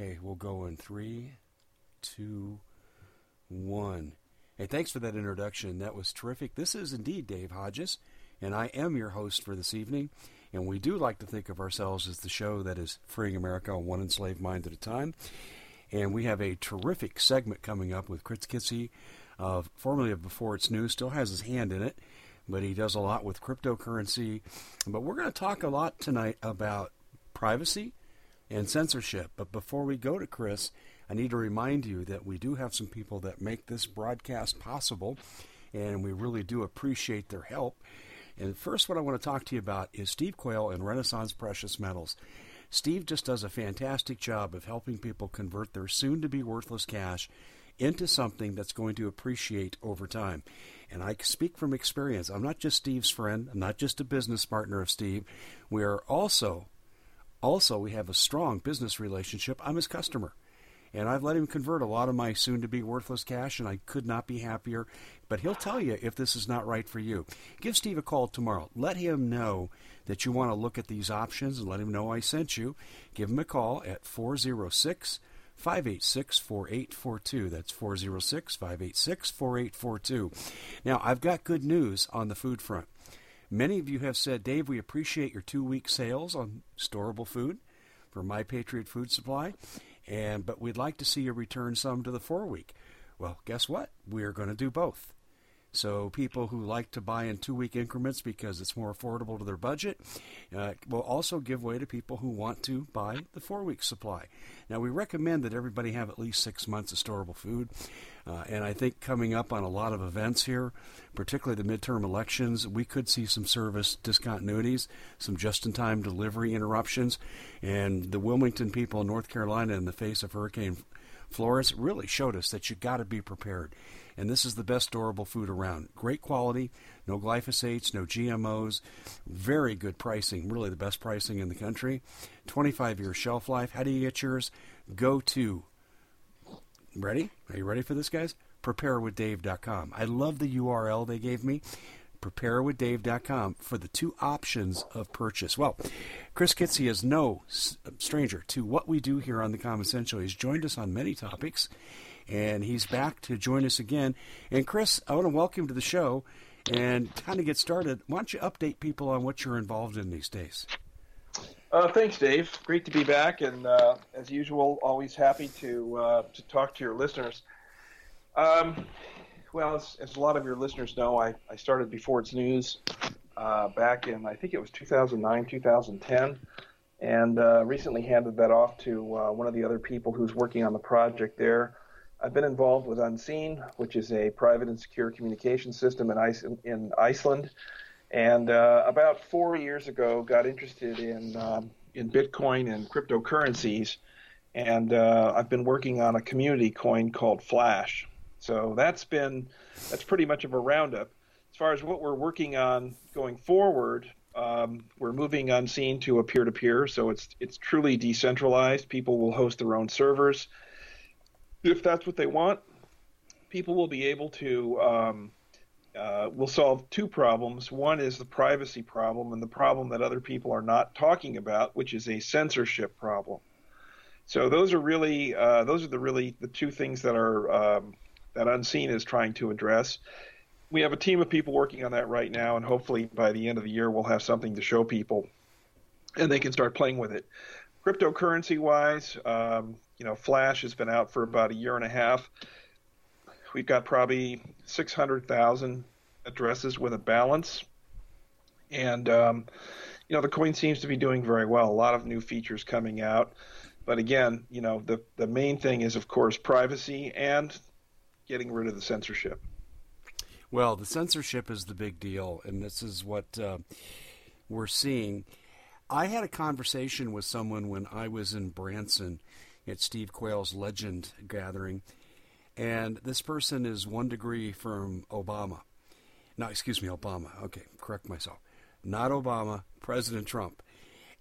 Okay, we'll go in three, two, one. Hey, thanks for that introduction. That was terrific. This is indeed Dave Hodges, and I am your host for this evening. And we do like to think of ourselves as the show that is freeing America one enslaved mind at a time. And we have a terrific segment coming up with Chris Kitze, of formerly of Before It's News, still has his hand in it, but he does a lot with cryptocurrency. But we're going to talk a lot tonight about privacy and censorship. But before we go to Chris, I need to remind you that we do have some people that make this broadcast possible, and we really do appreciate their help. And first, what I want to talk to you about is Steve Quayle and Renaissance Precious Metals. Steve just does a fantastic job of helping people convert their soon to be worthless cash into something that's going to appreciate over time. And I speak from experience. I'm not just Steve's friend, I'm not just a business partner of Steve. We are also also we have a strong business relationship. I'm his customer. And I've let him convert a lot of my soon to be worthless cash, and I could not be happier. But he'll tell you if this is not right for you. Give Steve a call tomorrow. Let him know that you want to look at these options and let him know I sent you. Give him a call at 406 586 4842. That's 406 586 4842. Now, I've got good news on the food front. Many of you have said, Dave, we appreciate your two week sales on storable food for My Patriot Food Supply and but we'd like to see you return some to the four week. Well, guess what? We're going to do both. So people who like to buy in two week increments because it's more affordable to their budget uh, will also give way to people who want to buy the four week supply. Now we recommend that everybody have at least six months of storable food, uh, and I think coming up on a lot of events here, particularly the midterm elections, we could see some service discontinuities, some just in time delivery interruptions, and the Wilmington people in North Carolina in the face of Hurricane Florence really showed us that you got to be prepared and this is the best durable food around. Great quality, no glyphosates, no GMOs, very good pricing, really the best pricing in the country. 25 year shelf life. How do you get yours? Go to, ready? Are you ready for this, guys? preparewithdave.com. I love the URL they gave me preparewithdave.com for the two options of purchase. Well, Chris Kitze is no stranger to what we do here on the Common Sense Show. He's joined us on many topics, and he's back to join us again. And Chris, I want to welcome you to the show and kind of get started. Why don't you update people on what you're involved in these days? Uh, thanks, Dave. Great to be back, and uh, as usual, always happy to uh, to talk to your listeners. Um, well, as, as, a lot of your listeners know, I, I started before it's news uh, back in I think it was 2009, 2010, and uh, recently handed that off to uh, one of the other people who's working on the project there. I've been involved with Unseen, which is a private and secure communication system in, Ice- in Iceland, and uh, about four years ago got interested in um, in Bitcoin and cryptocurrencies, and uh, I've been working on a community coin called Flash. So that's been that's pretty much of a roundup. As far as what we're working on going forward, um, we're moving Unseen to a peer-to-peer, so it's it's truly decentralized. People will host their own servers if that's what they want, people will be able to. Um, uh, will solve two problems. One is the privacy problem, and the problem that other people are not talking about, which is a censorship problem. So those are really uh, those are the really the two things that are um, that Unseen is trying to address. We have a team of people working on that right now, and hopefully by the end of the year we'll have something to show people, and they can start playing with it. Cryptocurrency wise, um, you know, Flash has been out for about a year and a half. We've got probably 600,000 addresses with a balance. And, um, you know, the coin seems to be doing very well. A lot of new features coming out. But again, you know, the, the main thing is, of course, privacy and getting rid of the censorship. Well, the censorship is the big deal, and this is what uh, we're seeing. I had a conversation with someone when I was in Branson at Steve Quayle's Legend gathering, and this person is one degree from Obama. No, excuse me, Obama. Okay, correct myself. Not Obama, President Trump.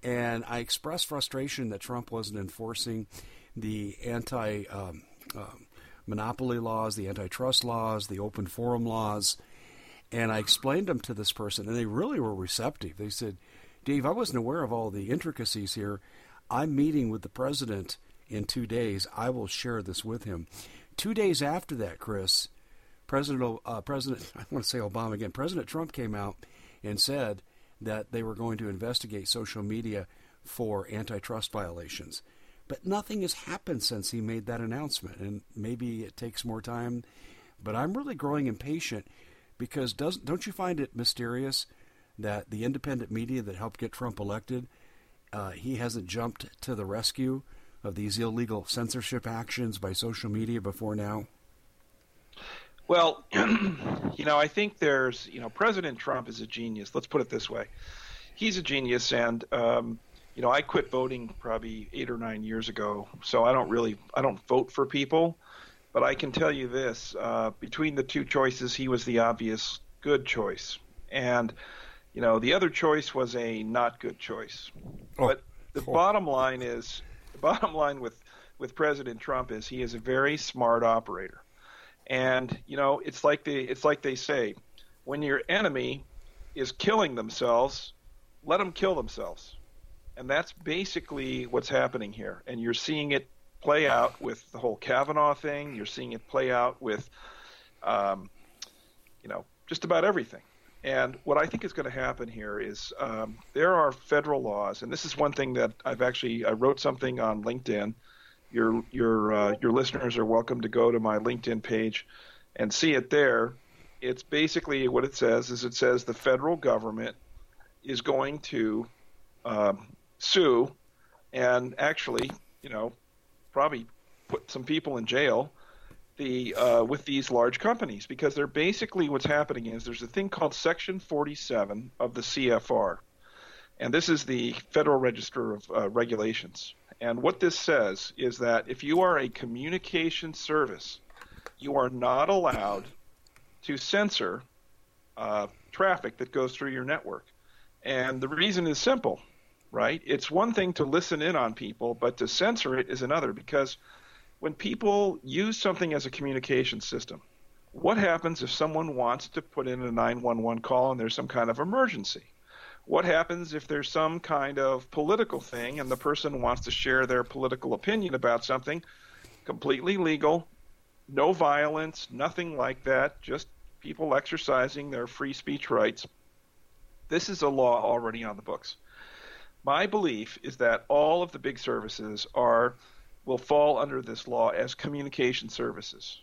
And I expressed frustration that Trump wasn't enforcing the anti um, um, monopoly laws, the antitrust laws, the open forum laws. And I explained them to this person, and they really were receptive. They said, Dave, I wasn't aware of all the intricacies here. I'm meeting with the president in two days. I will share this with him. Two days after that, Chris, President uh, President I want to say Obama again. President Trump came out and said that they were going to investigate social media for antitrust violations. But nothing has happened since he made that announcement, and maybe it takes more time. But I'm really growing impatient because doesn't don't you find it mysterious that the independent media that helped get Trump elected, uh, he hasn't jumped to the rescue of these illegal censorship actions by social media before now? Well, you know, I think there's, you know, President Trump is a genius. Let's put it this way. He's a genius, and um, you know, I quit voting probably eight or nine years ago, so I don't really, I don't vote for people. But I can tell you this: uh, between the two choices, he was the obvious good choice, and you know, the other choice was a not good choice. Oh. But the oh. bottom line is, the bottom line with with President Trump is he is a very smart operator. And you know, it's like they it's like they say, when your enemy is killing themselves, let them kill themselves. And that's basically what's happening here. And you're seeing it play out with the whole Kavanaugh thing. You're seeing it play out with, um, you know, just about everything. And what I think is going to happen here is um, there are federal laws, and this is one thing that I've actually I wrote something on LinkedIn your your uh, your listeners are welcome to go to my LinkedIn page and see it there. It's basically what it says is it says the federal government is going to um, sue and actually, you know, probably put some people in jail the uh, with these large companies because they're basically what's happening is there's a thing called Section 47 of the CFR, and this is the Federal Register of uh, Regulations. And what this says is that if you are a communication service, you are not allowed to censor uh, traffic that goes through your network. And the reason is simple, right? It's one thing to listen in on people, but to censor it is another because when people use something as a communication system, what happens if someone wants to put in a 911 call and there's some kind of emergency? what happens if there's some kind of political thing and the person wants to share their political opinion about something completely legal, no violence, nothing like that, just people exercising their free speech rights. This is a law already on the books. My belief is that all of the big services are will fall under this law as communication services.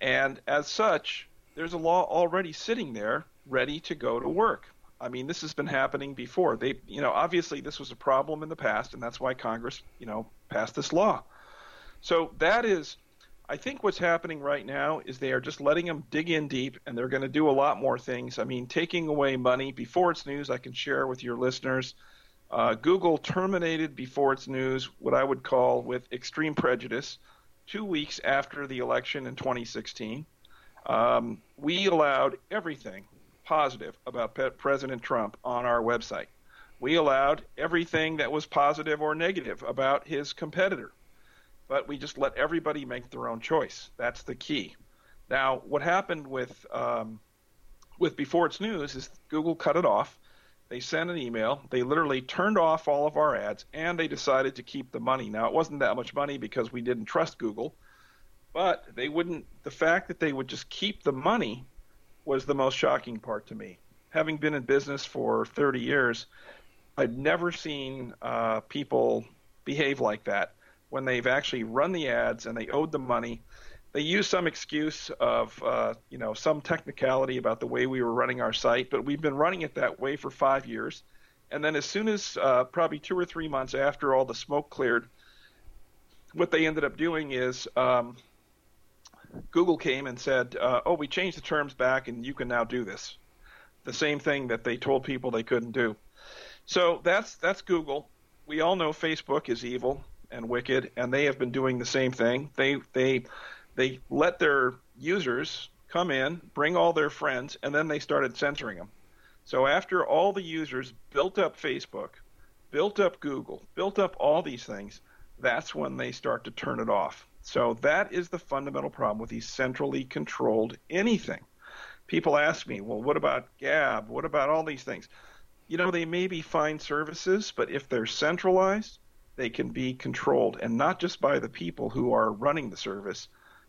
And as such, there's a law already sitting there ready to go to work. I mean, this has been happening before. They, you know, obviously this was a problem in the past, and that's why Congress, you know, passed this law. So that is, I think what's happening right now is they are just letting them dig in deep, and they're going to do a lot more things. I mean, taking away money before it's news. I can share with your listeners. Uh, Google terminated before its news what I would call with extreme prejudice two weeks after the election in 2016. Um, we allowed everything positive about President Trump on our website. We allowed everything that was positive or negative about his competitor, but we just let everybody make their own choice. That's the key. Now, what happened with um, with Before It's News is Google cut it off. They sent an email. They literally turned off all of our ads, and they decided to keep the money. Now, it wasn't that much money because we didn't trust Google, but they wouldn't. The fact that they would just keep the money was the most shocking part to me. Having been in business for 30 years, I'd never seen uh, people behave like that when they've actually run the ads and they owed the money. They used some excuse of, uh, you know, some technicality about the way we were running our site, but we've been running it that way for five years. And then as soon as uh, probably two or three months after all the smoke cleared, what they ended up doing is um, Google came and said, uh, "Oh, we changed the terms back, and you can now do this." The same thing that they told people they couldn't do. So that's that's Google. We all know Facebook is evil and wicked, and they have been doing the same thing. They they they let their users come in, bring all their friends, and then they started censoring them. So after all the users built up Facebook, built up Google, built up all these things, that's when they start to turn it off. So that is the fundamental problem with these centrally controlled anything. People ask me, well, what about Gab? What about all these things? You know, they may be fine services, but if they're centralized, they can be controlled, and not just by the people who are running the service.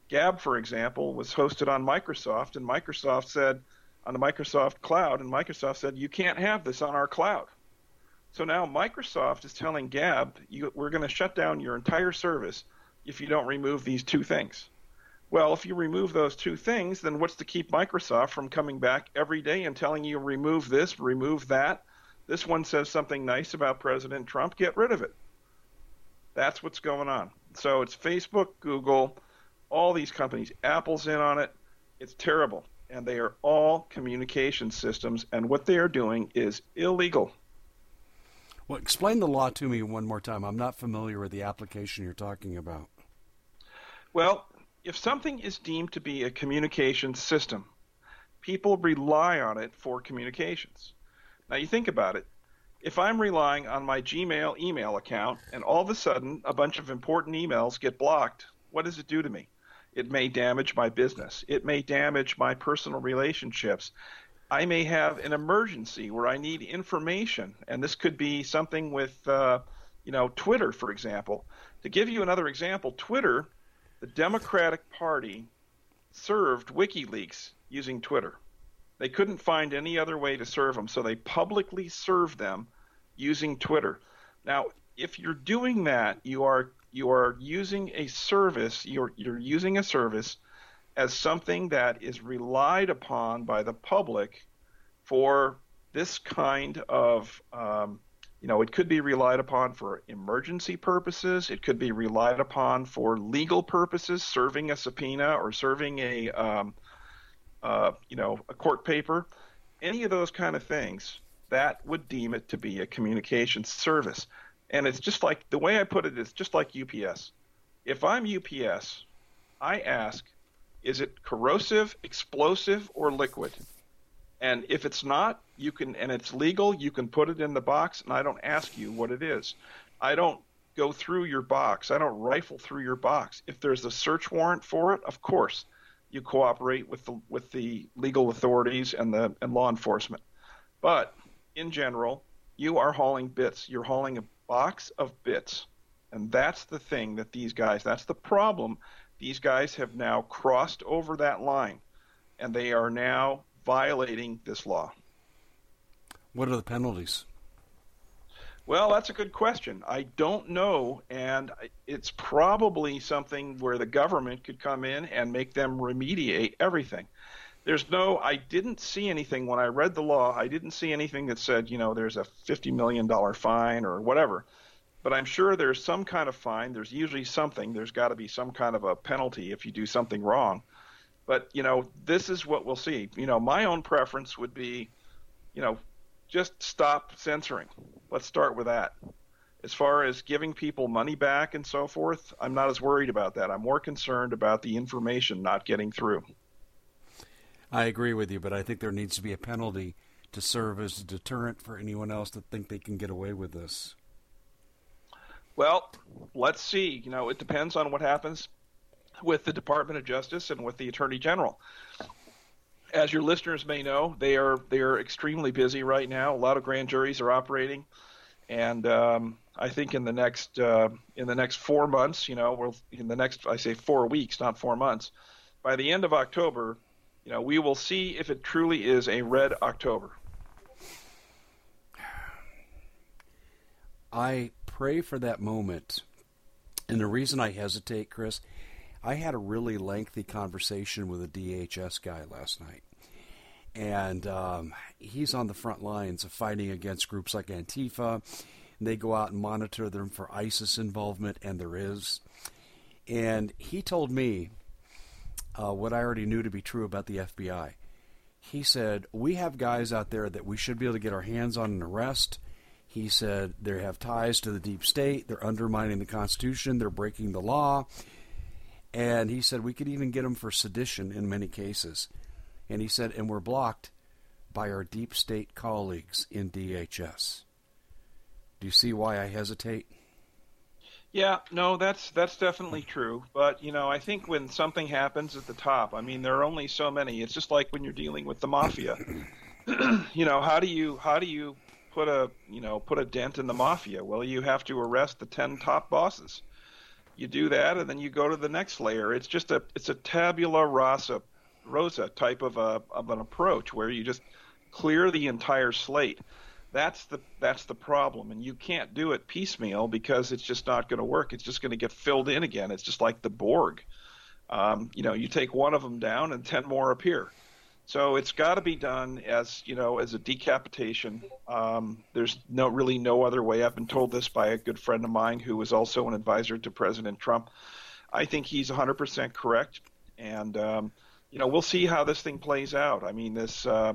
Gab, for example, was hosted on Microsoft, and Microsoft said on the Microsoft cloud, and Microsoft said you can't have this on our cloud. So now Microsoft is telling Gab, you, we're going to shut down your entire service if you don't remove these two things. Well, if you remove those two things, then what's to keep Microsoft from coming back every day and telling you remove this, remove that? This one says something nice about President Trump, get rid of it. That's what's going on. So it's Facebook, Google, all these companies. Apple's in on it. It's terrible. And they are all communication systems, and what they are doing is illegal. Well, explain the law to me one more time. I'm not familiar with the application you're talking about. Well, if something is deemed to be a communication system, people rely on it for communications. Now, you think about it. If I'm relying on my Gmail email account and all of a sudden a bunch of important emails get blocked, what does it do to me? It may damage my business. It may damage my personal relationships. I may have an emergency where I need information, and this could be something with, uh, you know, Twitter, for example. To give you another example, Twitter the Democratic Party served WikiLeaks using Twitter. They couldn't find any other way to serve them, so they publicly served them using Twitter. Now, if you're doing that, you are you are using a service. You're you're using a service as something that is relied upon by the public for this kind of um, you know, it could be relied upon for emergency purposes. It could be relied upon for legal purposes, serving a subpoena or serving a, um, uh, you know, a court paper. Any of those kind of things, that would deem it to be a communication service. And it's just like the way I put it is just like UPS. If I'm UPS, I ask, is it corrosive, explosive, or liquid? And if it's not, you can, and it's legal, you can put it in the box, and I don't ask you what it is. I don't go through your box. I don't rifle through your box. If there's a search warrant for it, of course, you cooperate with the with the legal authorities and the and law enforcement. But in general, you are hauling bits. You're hauling a box of bits. And that's the thing that these guys, that's the problem. These guys have now crossed over that line and they are now violating this law. What are the penalties? Well, that's a good question. I don't know, and it's probably something where the government could come in and make them remediate everything. There's no, I didn't see anything when I read the law. I didn't see anything that said, you know, there's a $50 million fine or whatever. But I'm sure there's some kind of fine. There's usually something. There's got to be some kind of a penalty if you do something wrong. But you know, this is what we'll see. You know, my own preference would be, you know, just stop censoring. Let's start with that. As far as giving people money back and so forth, I'm not as worried about that. I'm more concerned about the information not getting through. I agree with you, but I think there needs to be a penalty to serve as a deterrent for anyone else that think they can get away with this. Well, let's see. You know, it depends on what happens with the Department of Justice and with the Attorney General. As your listeners may know, they are they are extremely busy right now. A lot of grand juries are operating, and um, I think in the next uh, in the next four months, you know, we'll, in the next I say four weeks, not four months. By the end of October, you know, we will see if it truly is a red October. I pray for that moment. And the reason I hesitate, Chris, I had a really lengthy conversation with a DHS guy last night. And um, he's on the front lines of fighting against groups like Antifa. They go out and monitor them for ISIS involvement, and there is. And he told me uh, what I already knew to be true about the FBI. He said, We have guys out there that we should be able to get our hands on and arrest. He said they have ties to the deep state. They're undermining the Constitution. They're breaking the law. And he said we could even get them for sedition in many cases. And he said, and we're blocked by our deep state colleagues in DHS. Do you see why I hesitate? Yeah, no, that's that's definitely true. But you know, I think when something happens at the top, I mean, there are only so many. It's just like when you're dealing with the mafia. you know, how do you how do you put a you know put a dent in the mafia? Well, you have to arrest the ten top bosses. You do that, and then you go to the next layer. It's just a it's a tabula rasa rosa type of a of an approach where you just clear the entire slate. That's the that's the problem, and you can't do it piecemeal because it's just not going to work. It's just going to get filled in again. It's just like the Borg. Um, you know, you take one of them down, and ten more appear. So it's got to be done as you know as a decapitation. Um, there's no really no other way. I've been told this by a good friend of mine who was also an advisor to President Trump. I think he's 100% correct, and um, you know we'll see how this thing plays out. I mean this uh,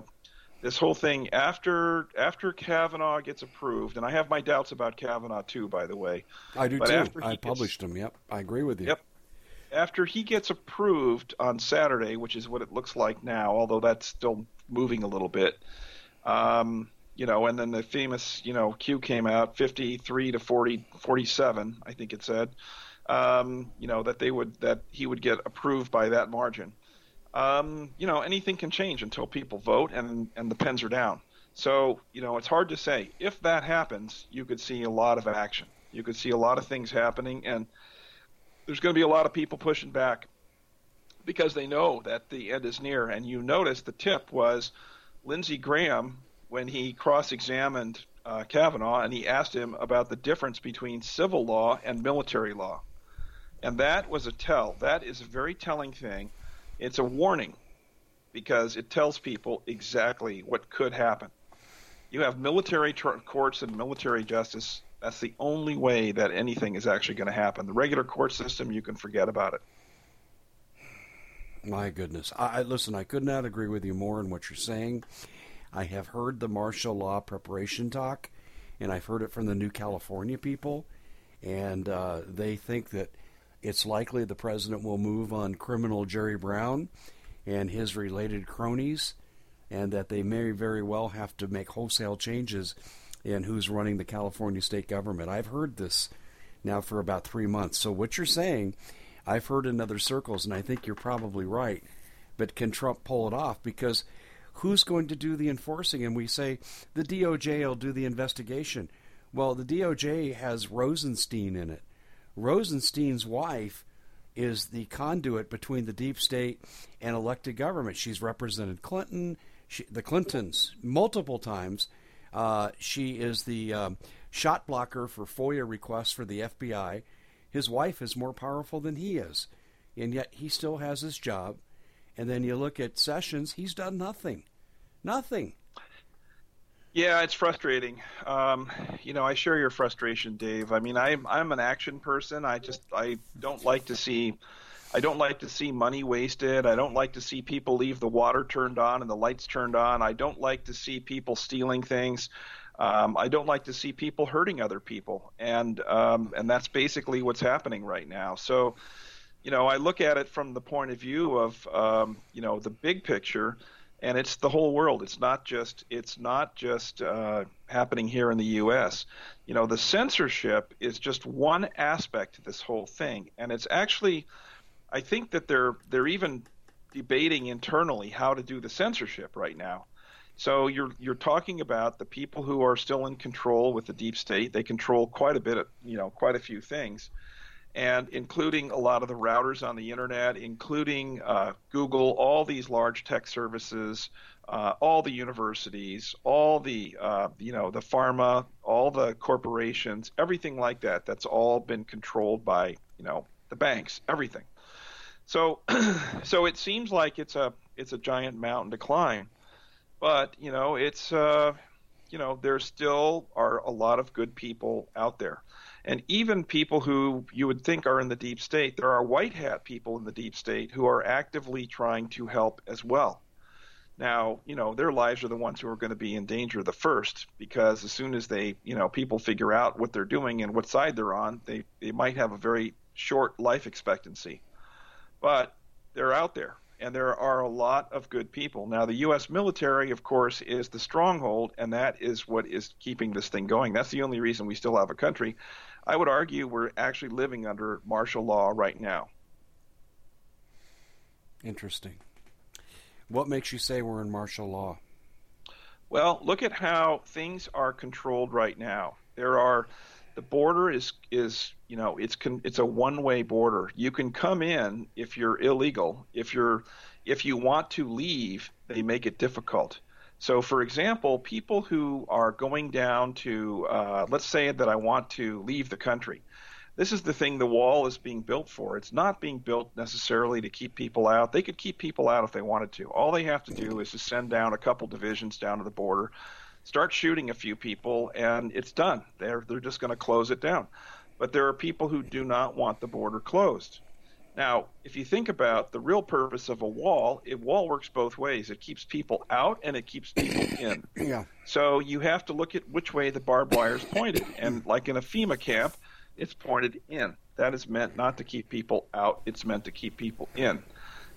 this whole thing after after Kavanaugh gets approved, and I have my doubts about Kavanaugh too, by the way. I do but too. I gets, published them. Yep, I agree with you. Yep. After he gets approved on Saturday, which is what it looks like now, although that's still moving a little bit. Um, you know, and then the famous, you know, Q came out 53 to 40, 47, I think it said. Um, you know that they would that he would get approved by that margin um, you know, anything can change until people vote and and the pens are down. So you know, it's hard to say. If that happens, you could see a lot of action. You could see a lot of things happening, and there's going to be a lot of people pushing back because they know that the end is near. And you notice the tip was Lindsey Graham when he cross-examined uh, Kavanaugh and he asked him about the difference between civil law and military law, and that was a tell. That is a very telling thing it's a warning because it tells people exactly what could happen. You have military tr- courts and military justice. That's the only way that anything is actually going to happen. The regular court system, you can forget about it. My goodness. I, listen, I could not agree with you more in what you're saying. I have heard the martial law preparation talk, and I've heard it from the New California people, and uh, they think that it's likely the president will move on criminal Jerry Brown and his related cronies, and that they may very well have to make wholesale changes in who's running the California state government. I've heard this now for about three months. So, what you're saying, I've heard in other circles, and I think you're probably right. But can Trump pull it off? Because who's going to do the enforcing? And we say the DOJ will do the investigation. Well, the DOJ has Rosenstein in it. Rosenstein's wife is the conduit between the deep state and elected government. She's represented Clinton, she, the Clintons, multiple times. Uh, she is the um, shot blocker for FOIA requests for the FBI. His wife is more powerful than he is, and yet he still has his job. And then you look at Sessions, he's done nothing. Nothing. Yeah, it's frustrating. Um, you know, I share your frustration, Dave. I mean, I'm I'm an action person. I just I don't like to see I don't like to see money wasted. I don't like to see people leave the water turned on and the lights turned on. I don't like to see people stealing things. Um, I don't like to see people hurting other people, and um, and that's basically what's happening right now. So, you know, I look at it from the point of view of um, you know the big picture and it's the whole world. It's not just it's not just uh, happening here in the U.S. You know, the censorship is just one aspect of this whole thing, and it's actually, I think that they're they're even debating internally how to do the censorship right now. So you're you're talking about the people who are still in control with the deep state. They control quite a bit of you know quite a few things and including a lot of the routers on the internet, including uh, Google, all these large tech services, uh, all the universities, all the uh, you know the pharma, all the corporations, everything like that. That's all been controlled by you know the banks, everything. So, so it seems like it's a it's a giant mountain to climb, but you know it's uh, you know there still are a lot of good people out there. And even people who you would think are in the deep state, there are white hat people in the deep state who are actively trying to help as well. Now, you know, their lives are the ones who are going to be in danger the first because as soon as they, you know, people figure out what they're doing and what side they're on, they, they might have a very short life expectancy. But they're out there and there are a lot of good people. Now, the U.S. military, of course, is the stronghold, and that is what is keeping this thing going. That's the only reason we still have a country. I would argue we're actually living under martial law right now. Interesting. What makes you say we're in martial law? Well, look at how things are controlled right now. There are the border is is you know it's con, it's a one way border. You can come in if you're illegal. If you're if you want to leave, they make it difficult. So, for example, people who are going down to, uh, let's say that I want to leave the country. This is the thing the wall is being built for. It's not being built necessarily to keep people out. They could keep people out if they wanted to. All they have to do is to send down a couple divisions down to the border, start shooting a few people, and it's done. They're they're just going to close it down. But there are people who do not want the border closed. Now, if you think about the real purpose of a wall, a wall works both ways. It keeps people out and it keeps people in. Yeah. So you have to look at which way the barbed wire is pointed. And like in a FEMA camp, it's pointed in. That is meant not to keep people out, it's meant to keep people in.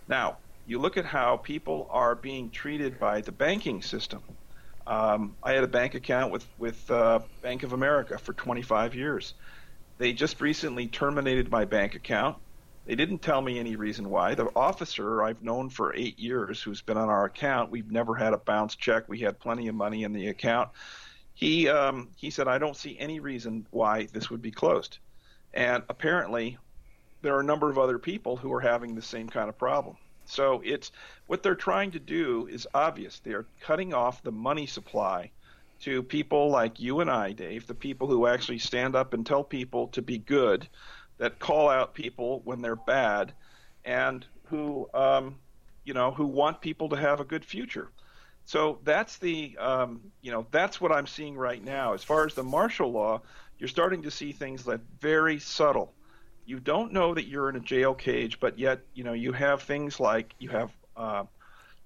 Now, you look at how people are being treated by the banking system. Um, I had a bank account with, with uh, Bank of America for 25 years. They just recently terminated my bank account they didn't tell me any reason why. The officer I've known for eight years, who's been on our account, we've never had a bounce check. We had plenty of money in the account. He um, he said, I don't see any reason why this would be closed. And apparently, there are a number of other people who are having the same kind of problem. So it's what they're trying to do is obvious. They are cutting off the money supply to people like you and I, Dave, the people who actually stand up and tell people to be good that call out people when they're bad, and who um, you know who want people to have a good future. So that's the um, you know that's what I'm seeing right now. As far as the martial law, you're starting to see things that very subtle. You don't know that you're in a jail cage, but yet you know you have things like you have uh,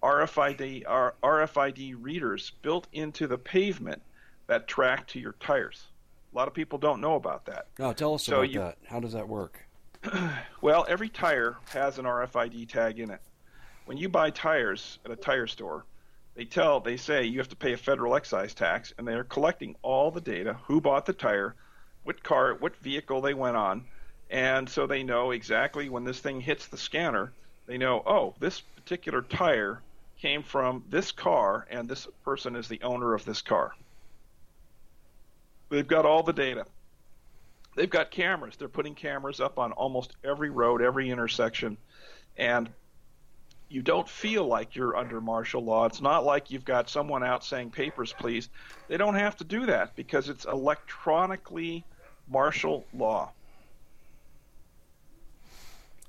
RFID RFID readers built into the pavement that track to your tires. A lot of people don't know about that. Oh, tell us so about you, that. How does that work? well, every tire has an RFID tag in it. When you buy tires at a tire store, they tell they say you have to pay a federal excise tax, and they're collecting all the data: who bought the tire, what car, what vehicle they went on, and so they know exactly when this thing hits the scanner. They know, oh, this particular tire came from this car, and this person is the owner of this car. They've got all the data. They've got cameras. They're putting cameras up on almost every road, every intersection, and you don't feel like you're under martial law. It's not like you've got someone out saying papers, please. They don't have to do that because it's electronically martial law.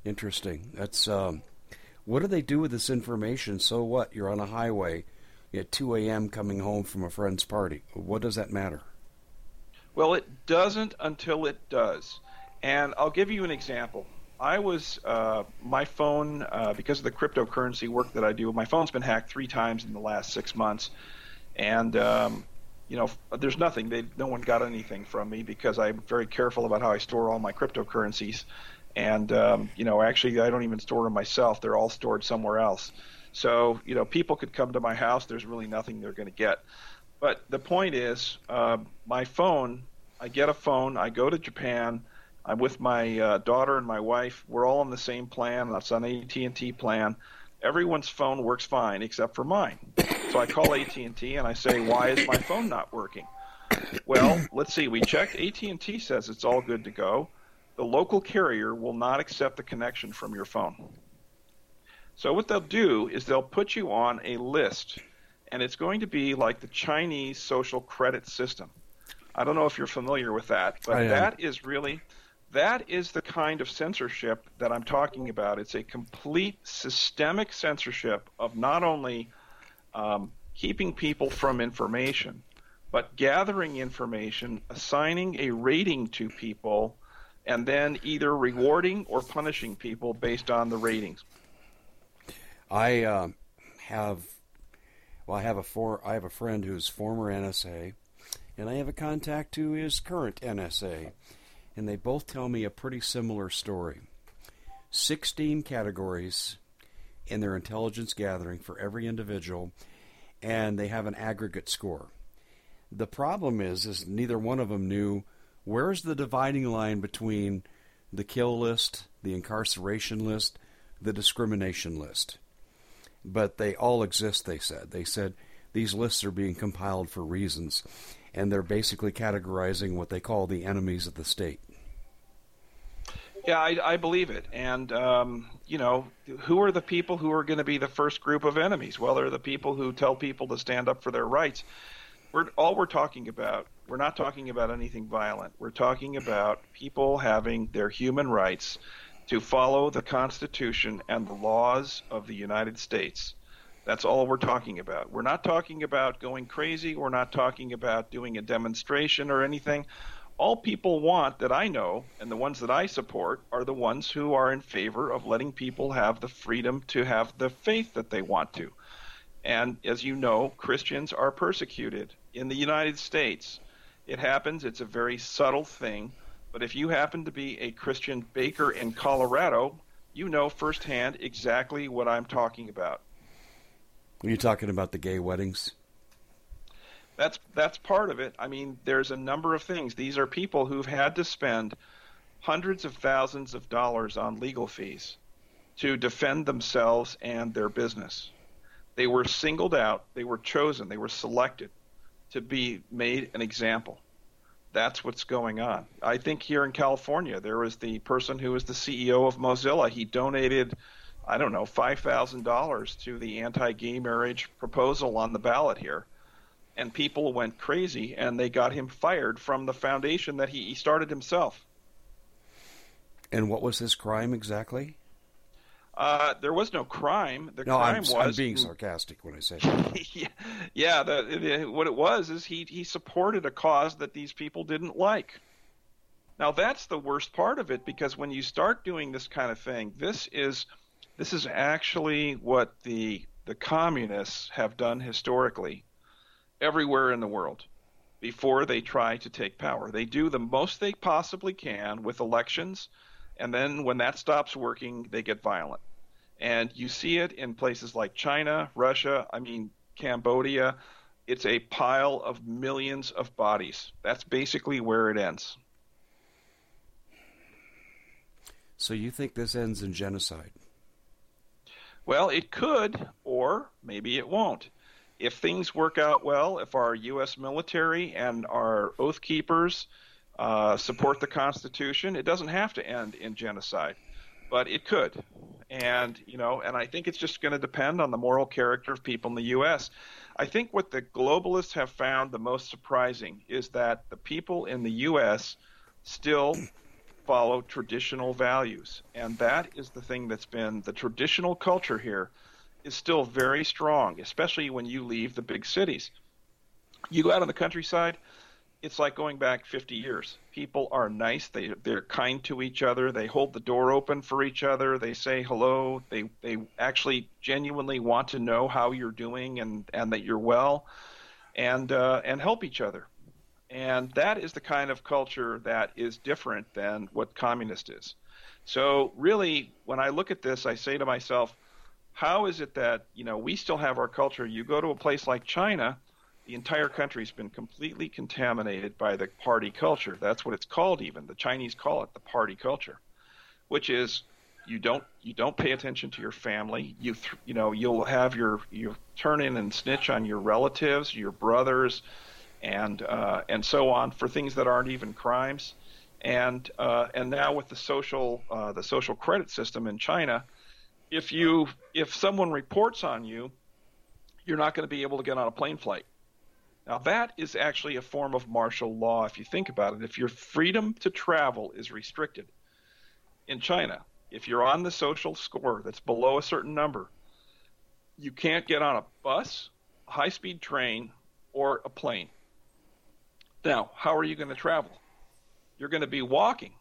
Interesting. That's um, what do they do with this information? So what? You're on a highway at 2 a.m. coming home from a friend's party. What does that matter? Well, it doesn't until it does. And I'll give you an example. I was uh, my phone uh, because of the cryptocurrency work that I do. My phone's been hacked three times in the last six months, and um, you know, there's nothing. They, no one got anything from me because I'm very careful about how I store all my cryptocurrencies. And um, you know, actually, I don't even store them myself. They're all stored somewhere else. So you know, people could come to my house. There's really nothing they're going to get. But the point is, uh, my phone. I get a phone. I go to Japan. I'm with my uh, daughter and my wife. We're all on the same plan. That's on AT&T plan. Everyone's phone works fine except for mine. So I call AT&T and I say, "Why is my phone not working?" Well, let's see. We checked. AT&T says it's all good to go. The local carrier will not accept the connection from your phone. So what they'll do is they'll put you on a list and it's going to be like the Chinese social credit system. I don't know if you're familiar with that, but that is really that is the kind of censorship that I'm talking about. It's a complete systemic censorship of not only um, keeping people from information, but gathering information, assigning a rating to people, and then either rewarding or punishing people based on the ratings. I uh, have well, I have a for I have a friend who's former NSA, and I have a contact who is current NSA, and they both tell me a pretty similar story. Sixteen categories in their intelligence gathering for every individual, and they have an aggregate score. The problem is, is neither one of them knew where's the dividing line between the kill list, the incarceration list, the discrimination list but they all exist, they said. They said these lists are being compiled for reasons, and they're basically categorizing what they call the enemies of the state. Yeah, I, I believe it. And, um, you know, who are the people who are going to be the first group of enemies? Well, they're the people who tell people to stand up for their rights. We're, all we're talking about, we're not talking about anything violent. We're talking about people having their human rights to follow the Constitution and the laws of the United States. That's all we're talking about. We're not talking about going crazy. We're not talking about doing a demonstration or anything. All people want that I know and the ones that I support are the ones who are in favor of letting people have the freedom to have the faith that they want to. And as you know, Christians are persecuted in the United States. It happens, it's a very subtle thing, but if you happen to be a Christian baker in Colorado, you know firsthand exactly what I'm talking about. Are you talking about the gay weddings? That's that's part of it. I mean, there's a number of things. These are people who've had to spend hundreds of thousands of dollars on legal fees to defend themselves and their business. They were singled out, they were chosen, they were selected to be made an example. That's what's going on. I think here in California, there was the person who was the CEO of Mozilla. He donated, I don't know, $5,000 to the anti gay marriage proposal on the ballot here. And people went crazy and they got him fired from the foundation that he, started himself. And what was his crime exactly? Uh, there was no crime. The no, crime I'm, was I'm being sarcastic when I say that. yeah, yeah the, the, what it was is he he supported a cause that these people didn't like. Now that's the worst part of it because when you start doing this kind of thing, this is this is actually what the the communists have done historically everywhere in the world before they try to take power. They do the most they possibly can with elections and then when that stops working, they get violent. And you see it in places like China, Russia, I mean, Cambodia. It's a pile of millions of bodies. That's basically where it ends. So you think this ends in genocide? Well, it could, or maybe it won't. If things work out well, if our U.S. military and our oath keepers uh, support the Constitution. It doesn't have to end in genocide, but it could. And you know, and I think it's just going to depend on the moral character of people in the U.S. I think what the globalists have found the most surprising is that the people in the U.S. still follow traditional values, and that is the thing that's been the traditional culture here is still very strong, especially when you leave the big cities. You go out on the countryside it's like going back 50 years. People are nice. They they're kind to each other. They hold the door open for each other. They say hello. They they actually genuinely want to know how you're doing and and that you're well, and uh, and help each other. And that is the kind of culture that is different than what communist is. So really, when I look at this, I say to myself, how is it that you know we still have our culture? You go to a place like China the entire country's been completely contaminated by the party culture. That's what it's called even. The Chinese call it the party culture, which is you don't you don't pay attention to your family. You th- you know you'll have your you turn in and snitch on your relatives, your brothers, and uh, and so on for things that aren't even crimes. And uh, and now with the social uh, the social credit system in China, if you if someone reports on you, you're not going to be able to get on a plane flight now, that is actually a form of martial law if you think about it. If your freedom to travel is restricted in China, if you're on the social score that's below a certain number, you can't get on a bus, a high speed train, or a plane. Now, how are you going to travel? You're going to be walking.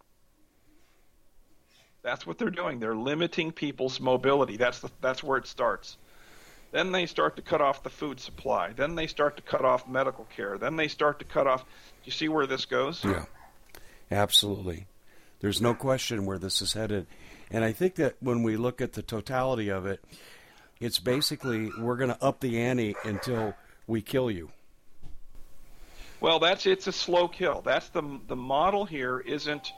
That's what they're doing. They're limiting people's mobility. That's the, that's where it starts. Then they start to cut off the food supply. Then they start to cut off medical care. Then they start to cut off. Do you see where this goes? Yeah, absolutely. There's no question where this is headed. And I think that when we look at the totality of it, it's basically we're going to up the ante until we kill you. Well, that's it's a slow kill. That's the the model here isn't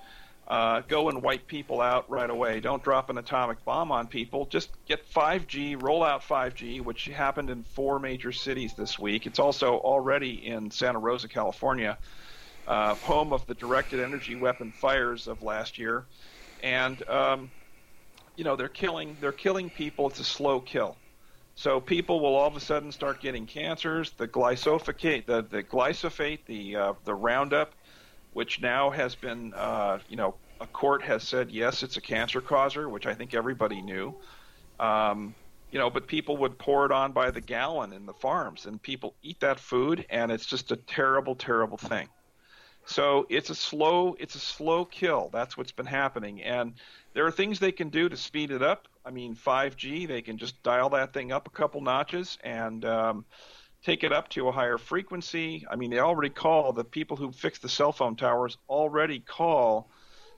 uh, go and wipe people out right away. Don't drop an atomic bomb on people. Just get 5G, roll out 5G, which happened in four major cities this week. It's also already in Santa Rosa, California, uh, home of the directed energy weapon fires of last year, and um, you know they're killing they're killing people. It's a slow kill. So people will all of a sudden start getting cancers. The glyphosate, the, the glyphosate, the uh, the Roundup, which now has been, uh, you know, a court has said yes, it's a cancer causer, which I think everybody knew. Um, you know, but people would pour it on by the gallon in the farms, and people eat that food, and it's just a terrible, terrible thing. So it's a slow, it's a slow kill. That's what's been happening, and there are things they can do to speed it up. I mean, 5G, they can just dial that thing up a couple notches and um, take it up to a higher frequency. I mean, they already call the people who fix the cell phone towers already call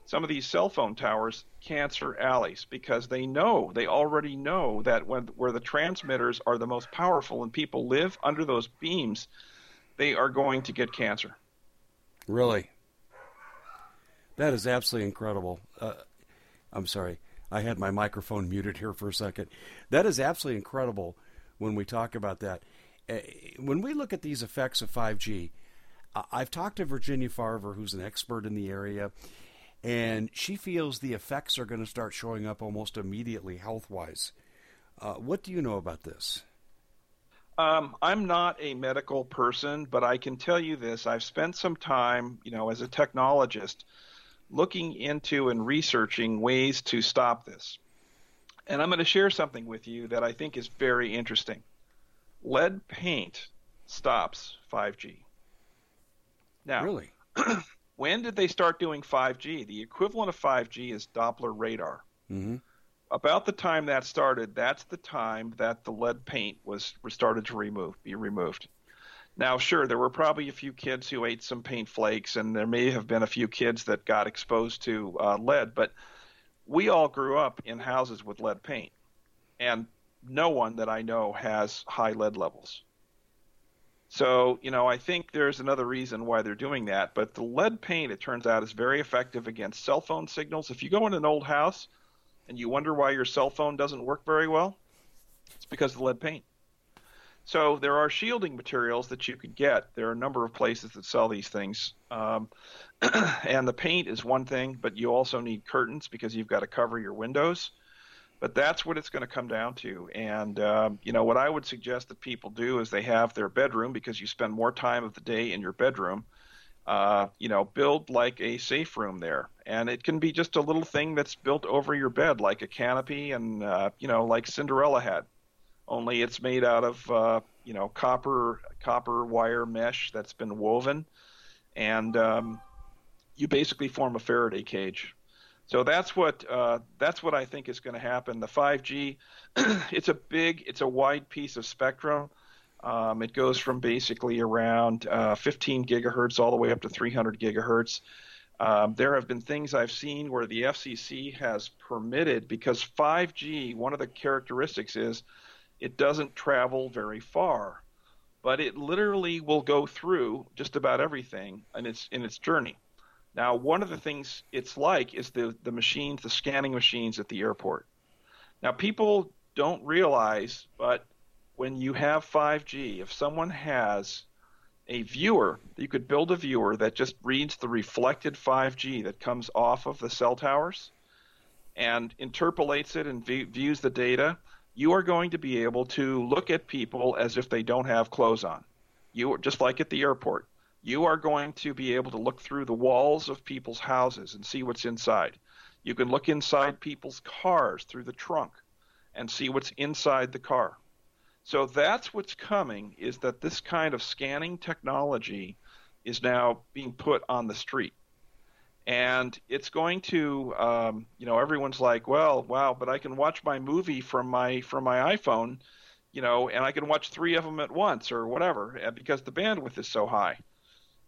some of these cell phone towers cancer alleys because they know they already know that when where the transmitters are the most powerful and people live under those beams, they are going to get cancer. Really, that is absolutely incredible. Uh, I'm sorry. I had my microphone muted here for a second. That is absolutely incredible when we talk about that. Uh, when we look at these effects of 5G, I've talked to Virginia Farver, who's an expert in the area, and she feels the effects are going to start showing up almost immediately health wise. Uh, what do you know about this? Um, I'm not a medical person, but I can tell you this. I've spent some time, you know, as a technologist looking into and researching ways to stop this. And I'm going to share something with you that I think is very interesting. Lead paint stops 5G. Now, really? when did they start doing 5G? The equivalent of 5G is Doppler radar. Mm-hmm. About the time that started, that's the time that the lead paint was started to remove, be removed. Now, sure, there were probably a few kids who ate some paint flakes, and there may have been a few kids that got exposed to uh, lead, but we all grew up in houses with lead paint, and no one that I know has high lead levels. So, you know, I think there's another reason why they're doing that, but the lead paint, it turns out, is very effective against cell phone signals. If you go in an old house and you wonder why your cell phone doesn't work very well, it's because of the lead paint. So there are shielding materials that you could get. There are a number of places that sell these things. Um, and the paint is one thing, but you also need curtains because you've got to cover your windows. But that's what it's going to come down to. And, um, you know, what I would suggest that people do is they have their bedroom because you spend more time of the day in your bedroom. Uh, you know, build like a safe room there. And it can be just a little thing that's built over your bed, like a canopy and, uh, you know, like Cinderella had only it's made out of uh, you know copper copper wire mesh that's been woven, and um, you basically form a Faraday cage. So that's what uh, that's what I think is going to happen. The 5G, it's a big, it's a wide piece of spectrum. Um, it goes from basically around uh, 15 gigahertz all the way up to 300 gigahertz. Um, there have been things I've seen where the FCC has permitted because 5G. One of the characteristics is it doesn't travel very far, but it literally will go through just about everything in its in its journey. Now, one of the things it's like is the the machines, the scanning machines at the airport. Now, people don't realize, but when you have 5G, if someone has a viewer, you could build a viewer that just reads the reflected 5G that comes off of the cell towers and interpolates it and views the data you are going to be able to look at people as if they don't have clothes on. You just like at the airport. You are going to be able to look through the walls of people's houses and see what's inside. You can look inside people's cars through the trunk and see what's inside the car. So that's what's coming is that this kind of scanning technology is now being put on the street and it's going to um, you know everyone's like well wow but i can watch my movie from my from my iphone you know and i can watch three of them at once or whatever uh, because the bandwidth is so high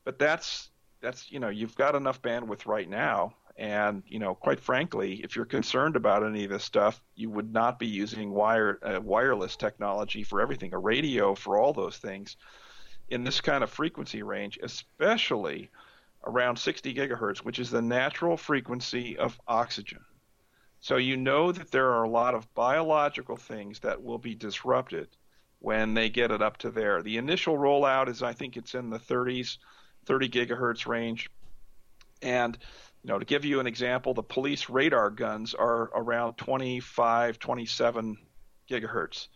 but that's that's you know you've got enough bandwidth right now and you know quite frankly if you're concerned about any of this stuff you would not be using wire uh, wireless technology for everything a radio for all those things in this kind of frequency range especially around 60 gigahertz, which is the natural frequency of oxygen. So you know that there are a lot of biological things that will be disrupted when they get it up to there. The initial rollout is, I think, it's in the 30s, 30 gigahertz range, and you know, to give you an example, the police radar guns are around 25, 27 gigahertz,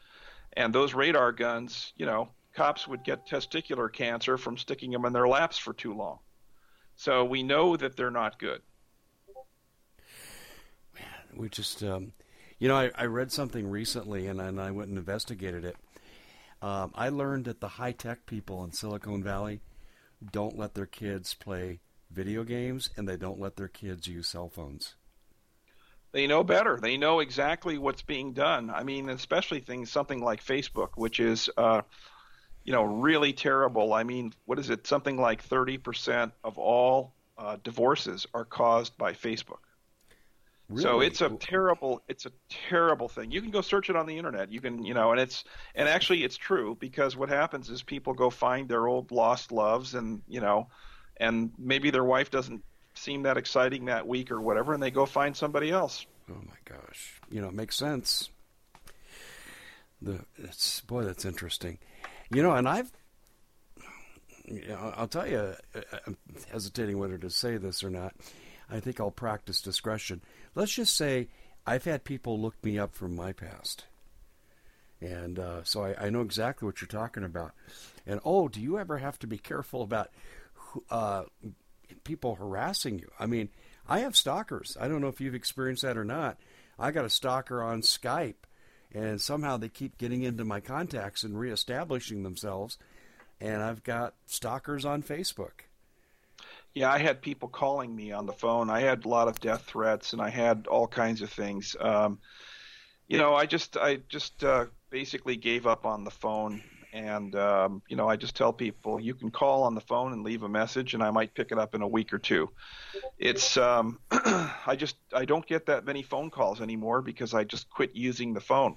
and those radar guns, you know, cops would get testicular cancer from sticking them in their laps for too long. So we know that they're not good. Man, we just, um, you know, I, I, read something recently and, and, I went and investigated it. Um, I learned that the high tech people in Silicon Valley don't let their kids play video games and they don't let their kids use cell phones. They know better. They know exactly what's being done. I mean, especially things something like Facebook, which is uh, you know, really terrible. I mean, what is it? Something like 30% of all uh, divorces are caused by Facebook. Really? So it's a terrible, it's a terrible thing. You can go search it on the internet. You can, you know, and it's, and actually it's true because what happens is people go find their old lost loves and, you know, and maybe their wife doesn't seem that exciting that week or whatever, and they go find somebody else. Oh my gosh. You know, it makes sense. The, it's, boy, that's interesting. You know, and I've, you know, I'll tell you, uh, uh, I'm hesitating whether to say this or not. I think I'll practice discretion. Let's just say I've had people look me up from my past. And uh, so I, I, know exactly what you're talking about. And oh, do you ever have to be careful about uh, people harassing you? I mean, I have stalkers. I don't know if you've experienced that or not. I got a stalker on Skype and somehow they keep getting into my contacts and reestablishing themselves. And I've got stalkers on Facebook. Yeah, I had people calling me on the phone. I had a lot of death threats, and I had all kinds of things. Um, you know, I just, I just uh, basically gave up on the phone, and um, you know, I just tell people you can call on the phone and leave a message, and I might pick it up in a week or two. It's, um, I just, I don't get that many phone calls anymore because I just quit using the phone.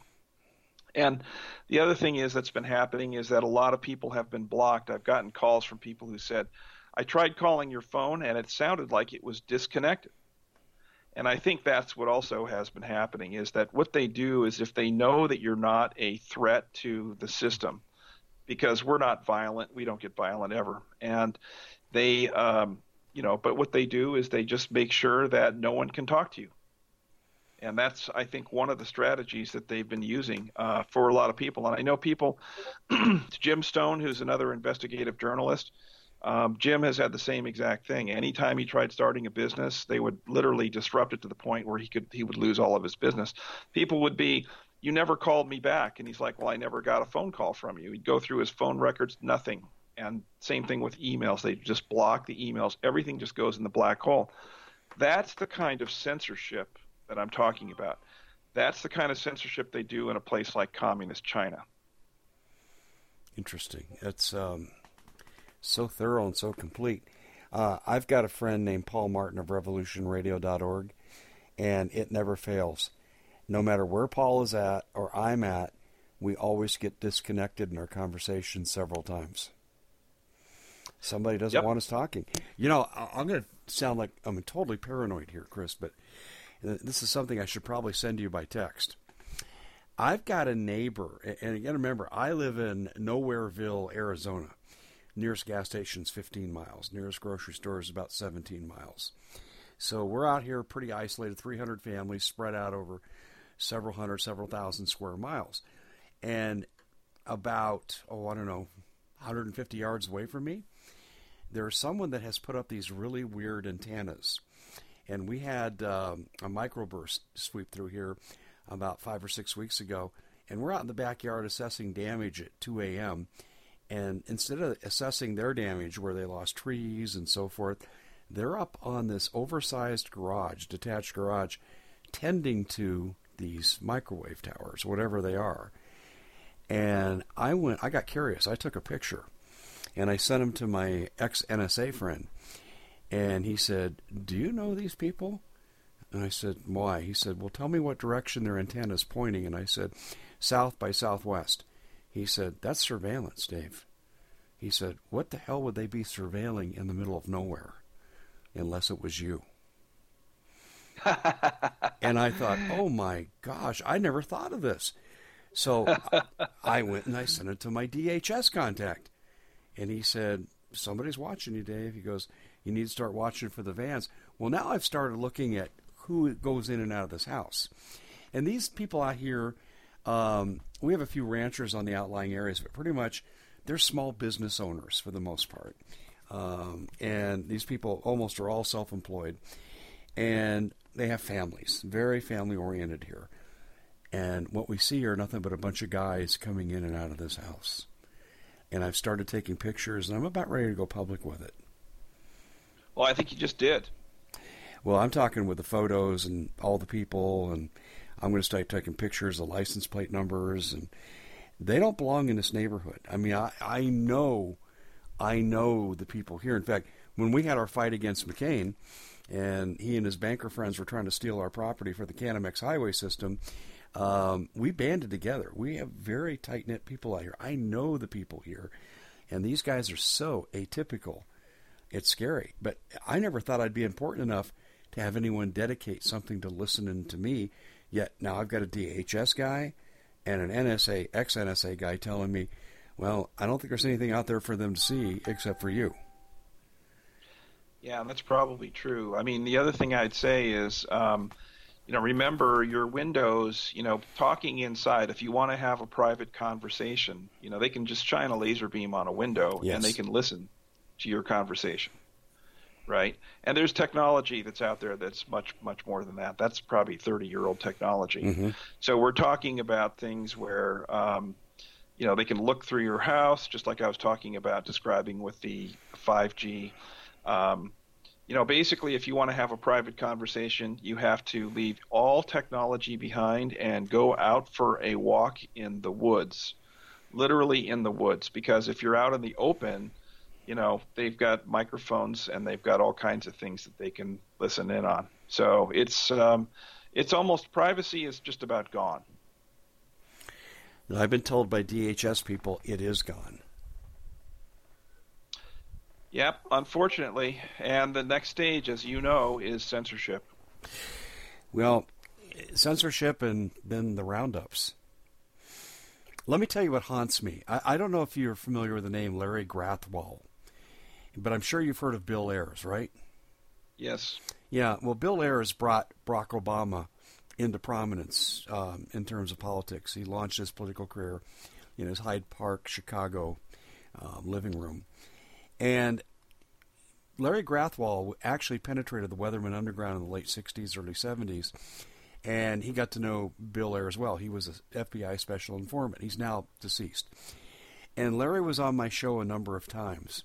And the other thing is that's been happening is that a lot of people have been blocked. I've gotten calls from people who said, I tried calling your phone and it sounded like it was disconnected. And I think that's what also has been happening is that what they do is if they know that you're not a threat to the system, because we're not violent, we don't get violent ever. And they, um, you know, but what they do is they just make sure that no one can talk to you and that's I think one of the strategies that they've been using uh, for a lot of people. And I know people, Jim Stone, who's another investigative journalist. Um, Jim has had the same exact thing. Anytime he tried starting a business, they would literally disrupt it to the point where he could he would lose all of his business. People would be, "You never called me back," and he's like, "Well, I never got a phone call from you." He'd go through his phone records, nothing. And same thing with emails. They just block the emails. Everything just goes in the black hole. That's the kind of censorship that I'm talking about. That's the kind of censorship they do in a place like communist China. Interesting. It's um, so thorough and so complete. Uh, I've got a friend named Paul Martin of RevolutionRadio.org, and it never fails. No matter where Paul is at or I'm at, we always get disconnected in our conversation several times. Somebody doesn't yep. want us talking. You know, I'm going to sound like I'm totally paranoid here, Chris, but this is something I should probably send you by text. I've got a neighbor, and again, remember, I live in Nowhereville, Arizona. Nearest gas station is 15 miles. Nearest grocery store is about 17 miles. So we're out here pretty isolated, 300 families spread out over several hundred, several thousand square miles. And about, oh, I don't know, 150 yards away from me, there's someone that has put up these really weird antennas and we had um, a microburst sweep through here about five or six weeks ago, and we're out in the backyard assessing damage at 2 a.m. And instead of assessing their damage where they lost trees and so forth, they're up on this oversized garage, detached garage, tending to these microwave towers, whatever they are. And I went, I got curious. I took a picture and I sent them to my ex NSA friend. And he said, Do you know these people? And I said, Why? He said, Well, tell me what direction their antenna is pointing. And I said, South by southwest. He said, That's surveillance, Dave. He said, What the hell would they be surveilling in the middle of nowhere? unless it was you. and I thought, oh my gosh, I never thought of this. So I went and I sent it to my DHS contact. And he said, somebody's watching you, Dave. He goes, you need to start watching for the vans. Well, now I've started looking at who goes in and out of this house. And these people out here, um, we have a few ranchers on the outlying areas, but pretty much they're small business owners for the most part. Um, and these people almost are all self employed. And they have families, very family oriented here. And what we see are nothing but a bunch of guys coming in and out of this house. And I've started taking pictures, and I'm about ready to go public with it. Well, I think you just did. Well, I'm talking with the photos and all the people, and I'm going to start taking pictures of license plate numbers, and they don't belong in this neighborhood. I mean, I, I know, I know the people here. In fact, when we had our fight against McCain, and he and his banker friends were trying to steal our property for the Canamex highway system, um, we banded together. We have very tight knit people out here. I know the people here, and these guys are so atypical. It's scary. But I never thought I'd be important enough to have anyone dedicate something to listening to me. Yet now I've got a DHS guy and an NSA, ex NSA guy telling me, well, I don't think there's anything out there for them to see except for you. Yeah, that's probably true. I mean, the other thing I'd say is, um, you know, remember your windows, you know, talking inside, if you want to have a private conversation, you know, they can just shine a laser beam on a window yes. and they can listen to your conversation. Right? And there's technology that's out there that's much, much more than that. That's probably 30 year old technology. Mm-hmm. So we're talking about things where, um, you know, they can look through your house, just like I was talking about describing with the 5G. Um, you know, basically, if you want to have a private conversation, you have to leave all technology behind and go out for a walk in the woods, literally in the woods. Because if you're out in the open, you know, they've got microphones and they've got all kinds of things that they can listen in on. So it's um, it's almost privacy is just about gone. I've been told by DHS people it is gone. Yep, unfortunately. And the next stage, as you know, is censorship. Well, censorship and then the roundups. Let me tell you what haunts me. I, I don't know if you're familiar with the name Larry Grathwohl, but I'm sure you've heard of Bill Ayers, right? Yes. Yeah, well, Bill Ayers brought Barack Obama into prominence um, in terms of politics. He launched his political career in his Hyde Park, Chicago um, living room. And Larry Grathwohl actually penetrated the Weatherman Underground in the late 60s, early 70s, and he got to know Bill Ayers well. He was an FBI special informant. He's now deceased. And Larry was on my show a number of times.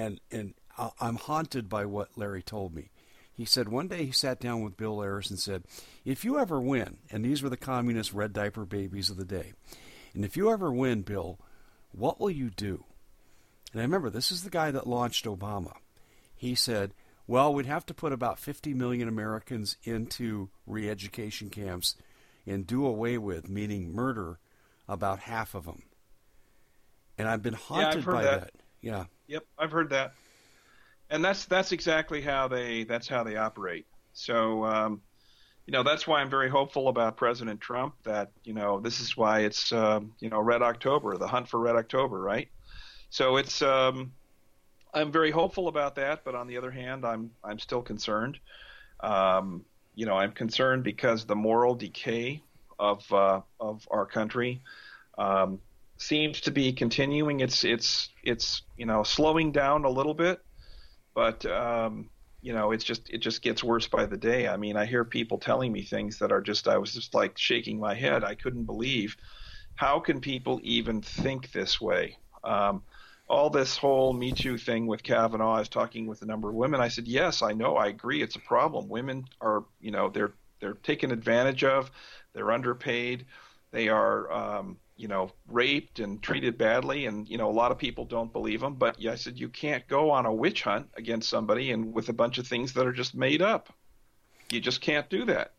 And, and I'm haunted by what Larry told me. He said one day he sat down with Bill Ayers and said, If you ever win, and these were the communist red diaper babies of the day, and if you ever win, Bill, what will you do? And I remember this is the guy that launched Obama. He said, well, we'd have to put about 50 million Americans into re education camps and do away with, meaning murder, about half of them. And I've been haunted yeah, by that. that. Yeah. Yep, I've heard that. And that's that's exactly how they that's how they operate. So um, you know that's why I'm very hopeful about President Trump. That you know this is why it's uh, you know Red October, the hunt for Red October, right? So it's um, I'm very hopeful about that, but on the other hand, I'm I'm still concerned. Um, you know, I'm concerned because the moral decay of uh, of our country um, seems to be continuing. It's it's it's you know slowing down a little bit, but um, you know it's just it just gets worse by the day. I mean, I hear people telling me things that are just I was just like shaking my head. I couldn't believe how can people even think this way. Um, all this whole Me Too thing with Kavanaugh, I was talking with a number of women. I said, yes, I know, I agree, it's a problem. Women are, you know, they're they're taken advantage of, they're underpaid, they are, um, you know, raped and treated badly, and you know, a lot of people don't believe them. But I said you can't go on a witch hunt against somebody and with a bunch of things that are just made up. You just can't do that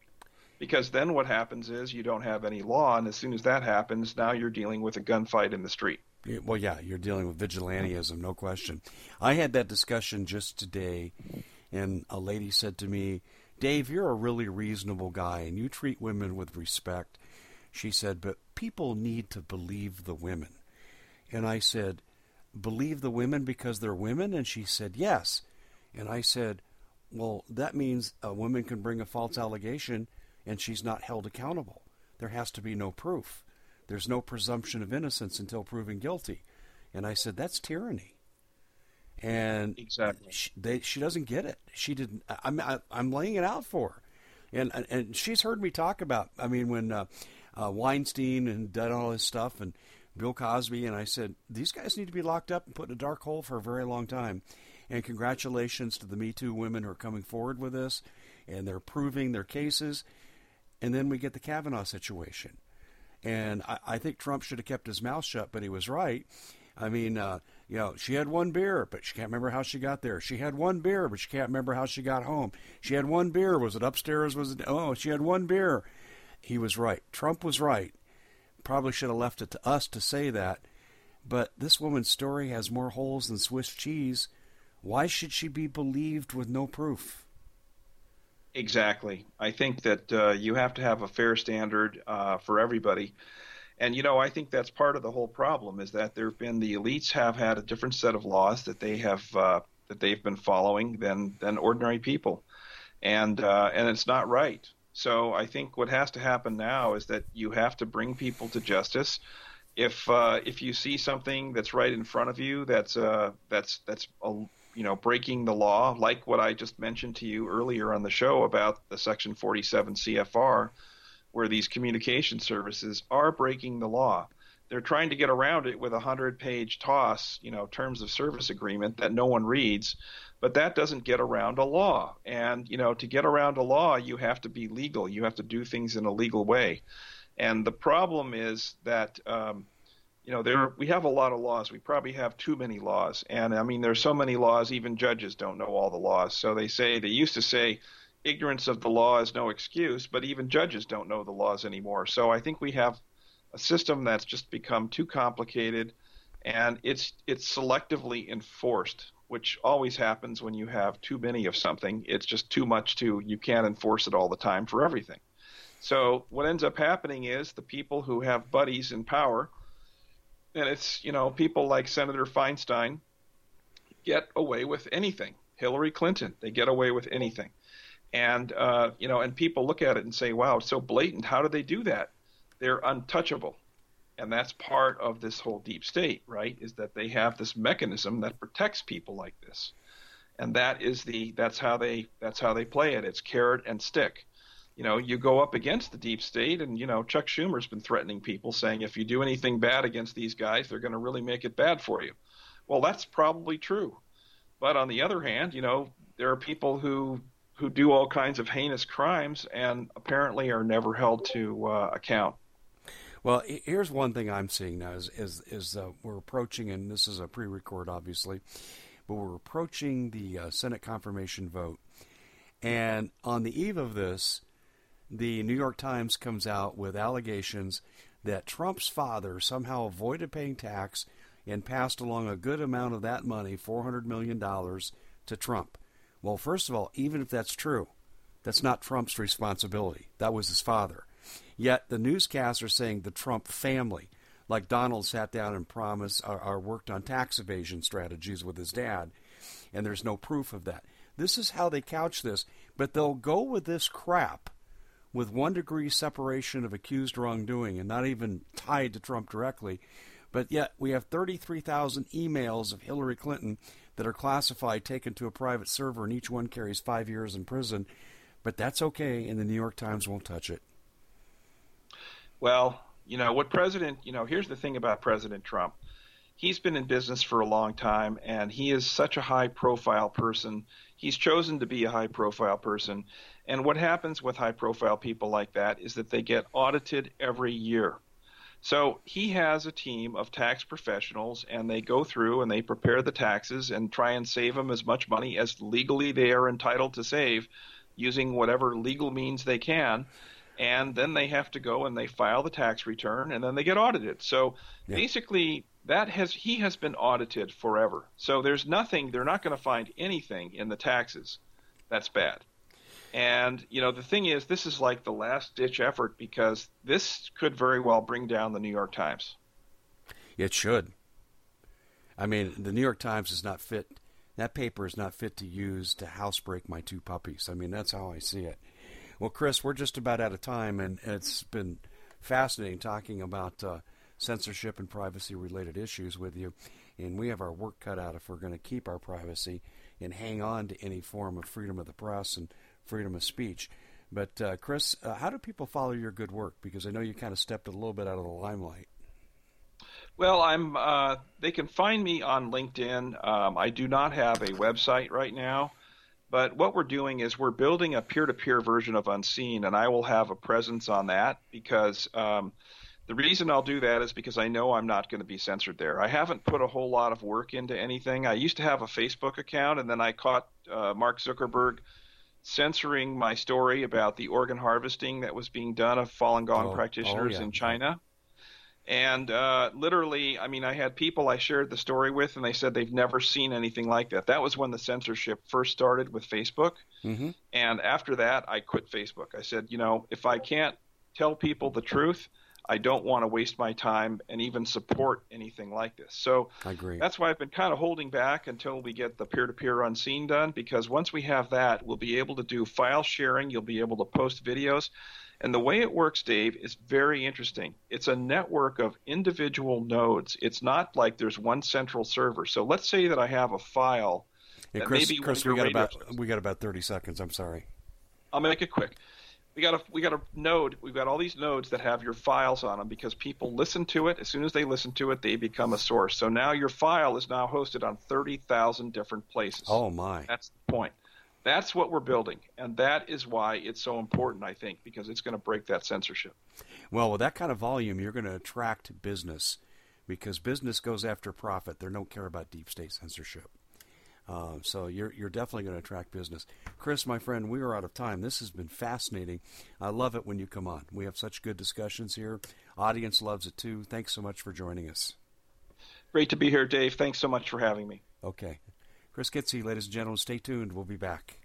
because then what happens is you don't have any law, and as soon as that happens, now you're dealing with a gunfight in the street. Well, yeah, you're dealing with vigilantism, no question. I had that discussion just today and a lady said to me, Dave, you're a really reasonable guy and you treat women with respect. She said, but people need to believe the women. And I said, believe the women because they're women? And she said, yes. And I said, well, that means a woman can bring a false allegation and she's not held accountable. There has to be no proof. There's no presumption of innocence until proven guilty. And I said, that's tyranny. And exactly, she, they, she doesn't get it. She didn't. I'm I, am i am laying it out for her, and and she's heard me talk about. I mean, when uh, uh, Weinstein and done all his stuff, and Bill Cosby, and I said these guys need to be locked up and put in a dark hole for a very long time. And congratulations to the Me Too women who are coming forward with this, and they're proving their cases. And then we get the Kavanaugh situation. And I, I think Trump should have kept his mouth shut, but he was right. I mean, uh, you know, she had one beer, but she can't remember how she got there. She had one beer, but she can't remember how she got home. She had one beer. Was it upstairs? Was it? Oh, she had one beer. He was right. Trump was right. Probably should have left it to us to say that. But this woman's story has more holes than Swiss cheese. Why should she be believed with no proof? Exactly. I think that uh, you have to have a fair standard uh, for everybody. And you know, I think that's part of the whole problem is that there have been the elites have had a different set of laws that they have uh, that they've been following than than ordinary people, and uh, and it's not right. So I think what has to happen now is that you have to bring people to justice. If uh, if you see something that's right in front of you that's uh, that's that's a, you know breaking the law, like what I just mentioned to you earlier on the show about the Section 47 CFR, where these communication services are breaking the law. They're trying to get around it with a hundred page toss, you know, terms of service agreement that no one reads, but that doesn't get around a law. And, you know, to get around a law, you have to be legal. You have to do things in a legal way. And the problem is that, um, you know, there we have a lot of laws. We probably have too many laws, and I mean, there's so many laws. Even judges don't know all the laws. So they say they used to say ignorance of the law is no excuse, but even judges don't know the laws anymore. So I think we have a system that's just become too complicated and it's it's selectively enforced, which always happens when you have too many of something. It's just too much to you can't enforce it all the time for everything. So what ends up happening is the people who have buddies in power, and it's you know people like Senator Feinstein, get away with anything. Hillary Clinton, they get away with anything and uh, you know, and people look at it and say, "Wow, it's so blatant. How do they do that?" They're untouchable, and that's part of this whole deep state, right? Is that they have this mechanism that protects people like this, and that is the that's how they that's how they play it. It's carrot and stick. You know, you go up against the deep state, and you know, Chuck Schumer's been threatening people, saying if you do anything bad against these guys, they're going to really make it bad for you. Well, that's probably true. But on the other hand, you know, there are people who who do all kinds of heinous crimes and apparently are never held to uh, account. Well, here's one thing I'm seeing now is is, is uh, we're approaching, and this is a pre-record, obviously, but we're approaching the uh, Senate confirmation vote, and on the eve of this, the New York Times comes out with allegations that Trump's father somehow avoided paying tax and passed along a good amount of that money, $400 million, to Trump. Well, first of all, even if that's true, that's not Trump's responsibility. That was his father. Yet the newscasts are saying the Trump family, like Donald sat down and promised or, or worked on tax evasion strategies with his dad, and there's no proof of that. This is how they couch this, but they'll go with this crap with one degree separation of accused wrongdoing and not even tied to Trump directly. But yet we have 33,000 emails of Hillary Clinton that are classified taken to a private server, and each one carries five years in prison. But that's okay, and the New York Times won't touch it. Well, you know, what President, you know, here's the thing about President Trump. He's been in business for a long time, and he is such a high profile person. He's chosen to be a high profile person. And what happens with high profile people like that is that they get audited every year. So he has a team of tax professionals, and they go through and they prepare the taxes and try and save them as much money as legally they are entitled to save using whatever legal means they can. And then they have to go and they file the tax return and then they get audited. So yeah. basically, that has he has been audited forever. So there's nothing they're not going to find anything in the taxes that's bad. And you know the thing is, this is like the last ditch effort because this could very well bring down the New York Times. It should. I mean, the New York Times is not fit. That paper is not fit to use to housebreak my two puppies. I mean, that's how I see it. Well, Chris, we're just about out of time, and it's been fascinating talking about uh, censorship and privacy related issues with you. And we have our work cut out if we're going to keep our privacy and hang on to any form of freedom of the press and freedom of speech. But, uh, Chris, uh, how do people follow your good work? Because I know you kind of stepped a little bit out of the limelight. Well, I'm. Uh, they can find me on LinkedIn. Um, I do not have a website right now, but what we're doing is we're building a peer-to-peer version of Unseen, and I will have a presence on that because um, the reason I'll do that is because I know I'm not going to be censored there. I haven't put a whole lot of work into anything. I used to have a Facebook account, and then I caught uh, Mark Zuckerberg censoring my story about the organ harvesting that was being done of Falun Gong Oh, practitioners oh, yeah. in China. And uh, literally, I mean, I had people I shared the story with, and they said they've never seen anything like that. That was when the censorship first started with Facebook. Mm-hmm. And after that, I quit Facebook. I said, you know, if I can't tell people the truth, I don't want to waste my time and even support anything like this. So I agree. that's why I've been kind of holding back until we get the peer to peer unseen done, because once we have that, we'll be able to do file sharing. You'll be able to post videos. And the way it works, Dave, is very interesting. It's a network of individual nodes. It's not like there's one central server. So let's say that I have a file. Hey, Chris, maybe Chris, we got about we got about thirty seconds. I'm sorry. I'll make it quick. We got a we got a node. We've got all these nodes that have your files on them because people listen to it. As soon as they listen to it, they become a source. So now your file is now hosted on thirty thousand different places. Oh my! That's the point. That's what we're building, and that is why it's so important. I think because it's going to break that censorship. Well, with that kind of volume, you're going to attract business because business goes after profit. They don't care about deep state censorship. Um, so you're you're definitely going to attract business. Chris, my friend, we are out of time. This has been fascinating. I love it when you come on. We have such good discussions here. Audience loves it too. Thanks so much for joining us. Great to be here, Dave. Thanks so much for having me. Okay. Chris Kitze, ladies and gentlemen, stay tuned. We'll be back.